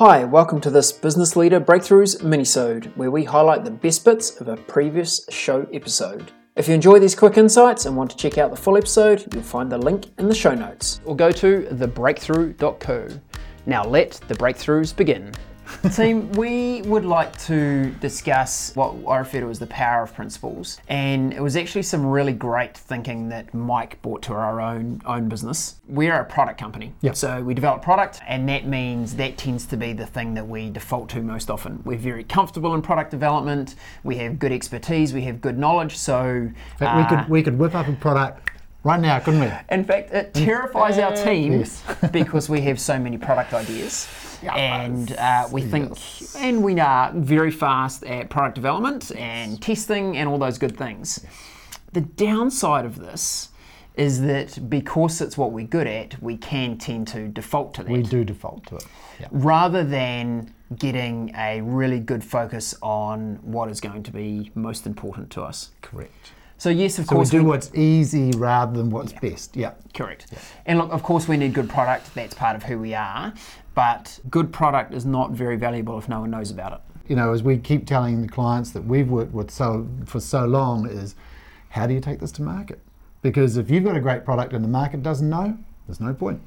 Hi, welcome to this Business Leader Breakthroughs minisode, where we highlight the best bits of a previous show episode. If you enjoy these quick insights and want to check out the full episode, you'll find the link in the show notes. Or go to thebreakthrough.co. Now let the breakthroughs begin. Team, we would like to discuss what I refer to as the power of principles. And it was actually some really great thinking that Mike brought to our own own business. We're a product company. Yep. So we develop product and that means that tends to be the thing that we default to most often. We're very comfortable in product development, we have good expertise, we have good knowledge, so fact, we uh, could we could whip up a product right now, couldn't we? in fact, it terrifies our team Yes. because we have so many product ideas. Yes. And uh, we think, and we are very fast at product development and testing and all those good things. The downside of this is that because it's what we're good at, we can tend to default to that We do default to it. Yeah. rather than getting a really good focus on what is going to be most important to us. Correct. So, yes, of So we course, do we- what's easy rather than what's best. Yeah. Correct. And look, of course, we need good product. That's part of who we are. But good product is not very valuable if no one knows about it. You know, as we keep telling the clients that we've worked with so for so long is how do you take this to market? Because if you've got a great product and the market doesn't know, there's no point.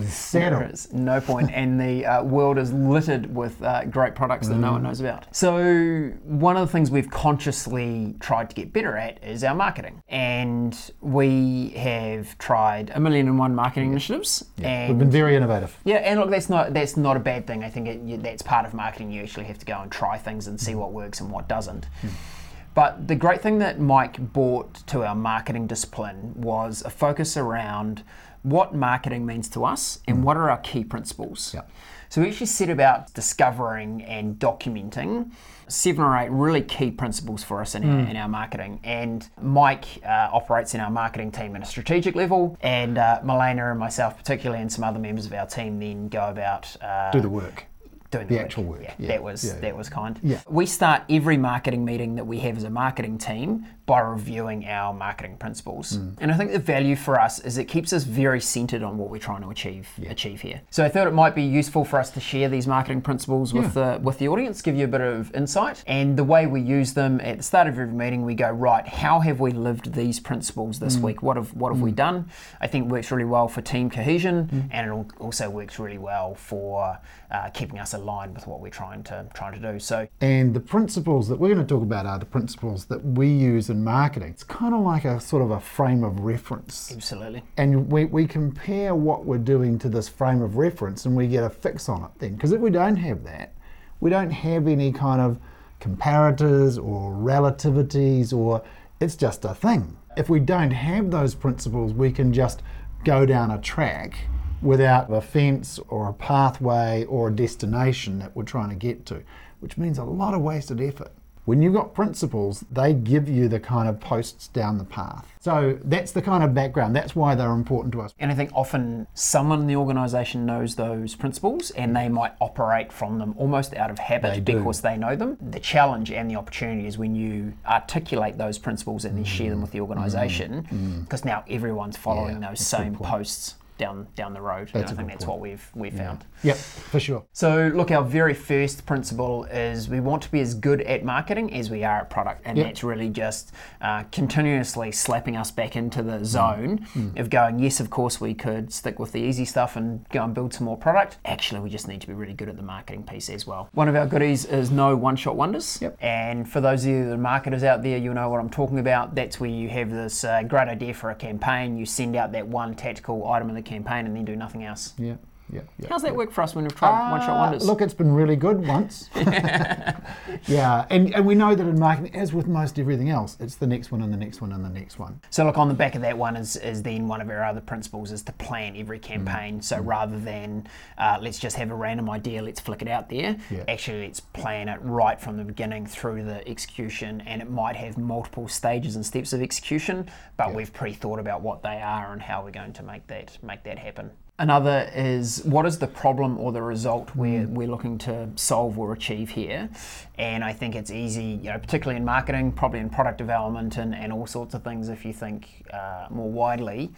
Settle. There is no point, and the uh, world is littered with uh, great products that no one knows about. So, one of the things we've consciously tried to get better at is our marketing, and we have tried a million and one marketing initiatives. And We've been very innovative. Yeah, and look, that's not that's not a bad thing. I think it, you, that's part of marketing. You actually have to go and try things and see what works and what doesn't. But the great thing that Mike brought to our marketing discipline was a focus around what marketing means to us and what are our key principles. Yep. So we actually set about discovering and documenting seven or eight really key principles for us in, our, in our marketing. And Mike uh, operates in our marketing team at a strategic level, and uh, Milena and myself, particularly, and some other members of our team, then go about uh, Do the work. Doing the actual work. Yeah, Yeah, that was yeah, that was kind. Yeah. We start every marketing meeting that we have as a marketing team by reviewing our marketing principles. Mm. And I think the value for us is it keeps us very centered on what we're trying to achieve achieve here. So I thought it might be useful for us to share these marketing principles with the with the audience, give you a bit of insight. And the way we use them at the start of every meeting, we go, right, how have we lived these principles this Mm. week? What have what have we done? I think it works really well for team cohesion Mm. and it also works really well for uh, keeping us aligned with what we're trying to trying to do. So And the principles that we're going to talk about are the principles that we use in marketing. It's kind of like a sort of a frame of reference. absolutely. And we, we compare what we're doing to this frame of reference and we get a fix on it then. Because if we don't have that, we don't have any kind of comparators or relativities or it's just a thing. If we don't have those principles, we can just go down a track without a fence or a pathway or a destination that we're trying to get to, which means a lot of wasted effort. When you've got principles, they give you the kind of posts down the path. So that's the kind of background. That's why they're important to us. And I think often someone in the organisation knows those principles and they might operate from them almost out of habit They do. because they know them. The challenge and the opportunity is when you articulate those principles and then share them with the organisation because now everyone's following Mm. Yeah, those that's a good same posts down down the road. That's and I think that's point. what we've we've found. Yep, for sure. So, look, our very first principle is we want to be as good at marketing as we are at product. And Yep. that's really just uh, continuously slapping us back into Mm. the zone of going, yes, of course, we could stick with the easy stuff and go and build some more product. Actually, we just need to be really good at the marketing piece as well. One of our goodies is no one shot wonders. Yep. And for those of you that are marketers out there, you'll know what I'm talking about. That's where you have this uh, great idea for a campaign, you send out that one tactical item in the campaign and then do nothing else. Yeah, yeah, yeah. How's that work for us when we've tried one shot Uh, wonders? Look, it's been really good once. yeah, and, and we know that in marketing, as with most everything else, it's the next one and the next one and the next one. So look on the back of that one is, is then one of our other principles is to plan every Mm. campaign. So rather than uh, let's just have a random idea, let's flick it out there. Yeah. Actually, let's plan it right from the beginning through the execution, and it might have multiple stages and steps of execution, but we've pre-thought about what they are and how we're going to make that make that happen. Another is what is the problem or the result we're, we're looking to solve or achieve here? And I think it's easy, you know, particularly in marketing, probably in product development and, and all sorts of things if you think uh, more widely,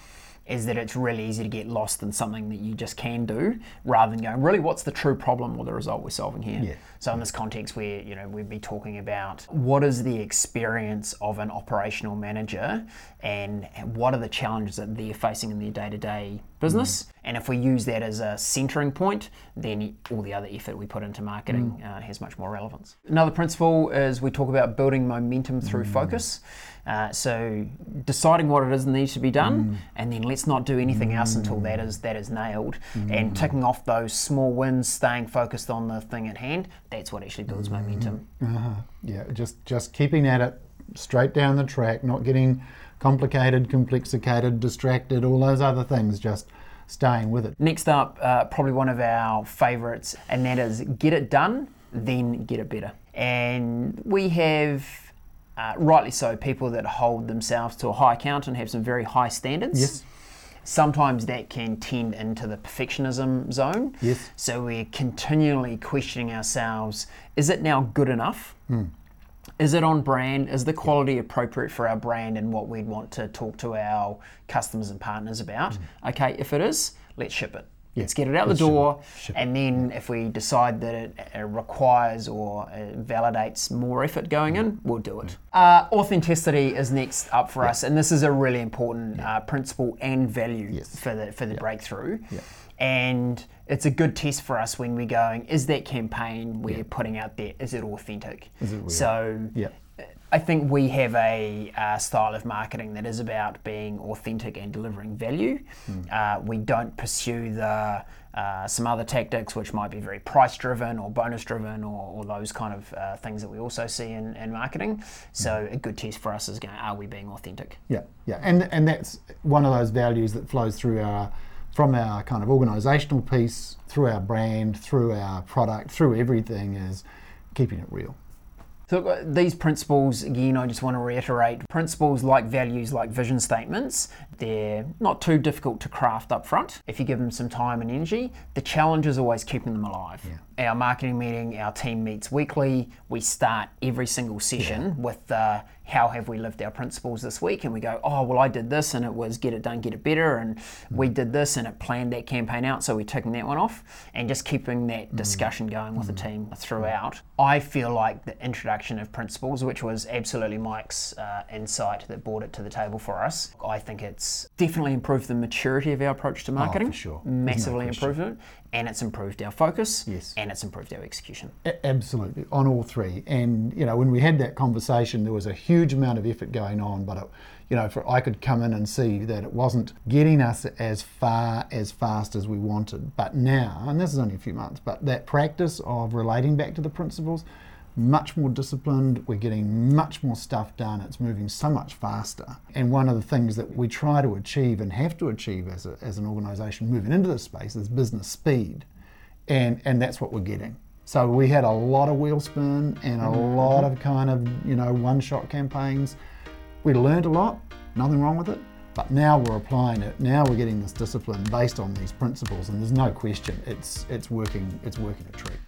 is that it's really easy to get lost in something that you just can do rather than going, really, what's the true problem or the result we're solving here? Yeah. So in this context where, you know, we'd be talking about what is the experience of an operational manager and what are the challenges that they're facing in their day-to-day business. And if we use that as a centering point, then all the other effort we put into marketing uh, has much more relevance. Another principle is we talk about building momentum through focus. Uh, so deciding what it is that needs to be done, and then let's not do anything else until that is that is nailed. And ticking off those small wins, staying focused on the thing at hand, that's what actually builds momentum. Uh-huh. Yeah, just just keeping at it, straight down the track, not getting complicated, complexicated, distracted, all those other things. Just staying with it. Next up, uh, probably one of our favourites, and that is get it done, then get it better. And we have, uh, rightly so, people that hold themselves to a high count and have some very high standards. Yes. Sometimes that can tend into the perfectionism zone. Yes. So we're continually questioning ourselves is it now good enough? Hmm. Is it on brand? Is the quality appropriate for our brand and what we'd want to talk to our customers and partners about? Hmm. Okay, if it is, let's ship it. Let's get it out the let's ship it. door, Ship and then if we decide that it, it requires or it validates more effort going in, we'll do it. Uh, authenticity is next up for us, and this is a really important uh, principle and value Yes. for the for the breakthrough. And it's a good test for us when we're going, is that campaign we're putting out there, is it authentic? Is it real? So Yeah. I think we have a uh, style of marketing that is about being authentic and delivering value. Uh, we don't pursue the uh, some other tactics which might be very price driven or bonus driven or, or those kind of uh, things that we also see in, in marketing. So a good test for us is going, are we being authentic? Yeah, yeah, and and that's one of those values that flows through our from our kind of organisational piece, through our brand, through our product, through everything is keeping it real. So uh, these principles, again, I just want to reiterate, principles like values, like vision statements, they're not too difficult to craft up front if you give them some time and energy. The challenge is always keeping them alive. Our marketing meeting, our team meets weekly. We start every single session with uh, how have we lived our principles this week? And we go, oh, well, I did this and it was get it done, get it better. And we did this and it planned that campaign out. So we're ticking that one off and just keeping that discussion going with the team throughout. I feel like the introduction of principles, which was absolutely Mike's uh, insight that brought it to the table for us, I think it's definitely improved the maturity of our approach to marketing. sure. There's no Massively improved it. And it's improved our focus. Yes. And it's improved our execution. A- Absolutely, on all three. And you know, when we had that conversation, there was a huge amount of effort going on, but it, you know, for I could come in and see that it wasn't getting us as far as fast as we wanted. But now, and this is only a few months, but that practice of relating back to the principles, much more disciplined. We're getting much more stuff done. It's moving so much faster. And one of the things that we try to achieve and have to achieve as, a, as an organisation moving into this space is business speed and and that's what we're getting. So we had a lot of wheel spin and a mm-hmm. lot of kind of you know one shot campaigns. We learned a lot, nothing wrong with it. But now we're applying it. Now we're getting this discipline based on these principles, and there's no question it's it's working. It's working a treat.